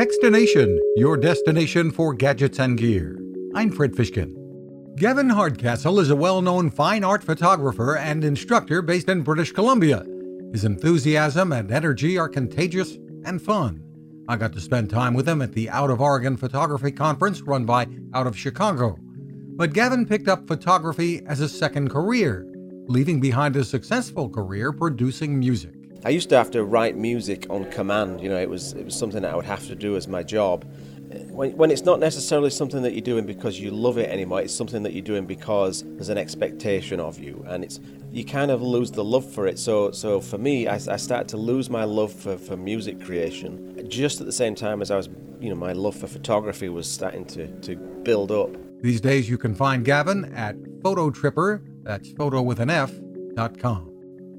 Techstination, your destination for gadgets and gear. I'm Fred Fishkin. Gavin Hardcastle is a well known fine art photographer and instructor based in British Columbia. His enthusiasm and energy are contagious and fun. I got to spend time with him at the Out of Oregon Photography Conference run by Out of Chicago. But Gavin picked up photography as a second career, leaving behind a successful career producing music. I used to have to write music on command. You know, it was it was something that I would have to do as my job. When, when it's not necessarily something that you're doing because you love it anymore, it's something that you're doing because there's an expectation of you, and it's you kind of lose the love for it. So so for me, I, I started to lose my love for, for music creation just at the same time as I was, you know, my love for photography was starting to, to build up. These days you can find Gavin at Fototripper, that's photo with an F, dot com.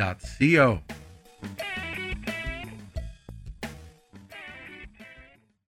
co.